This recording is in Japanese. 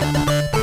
あ!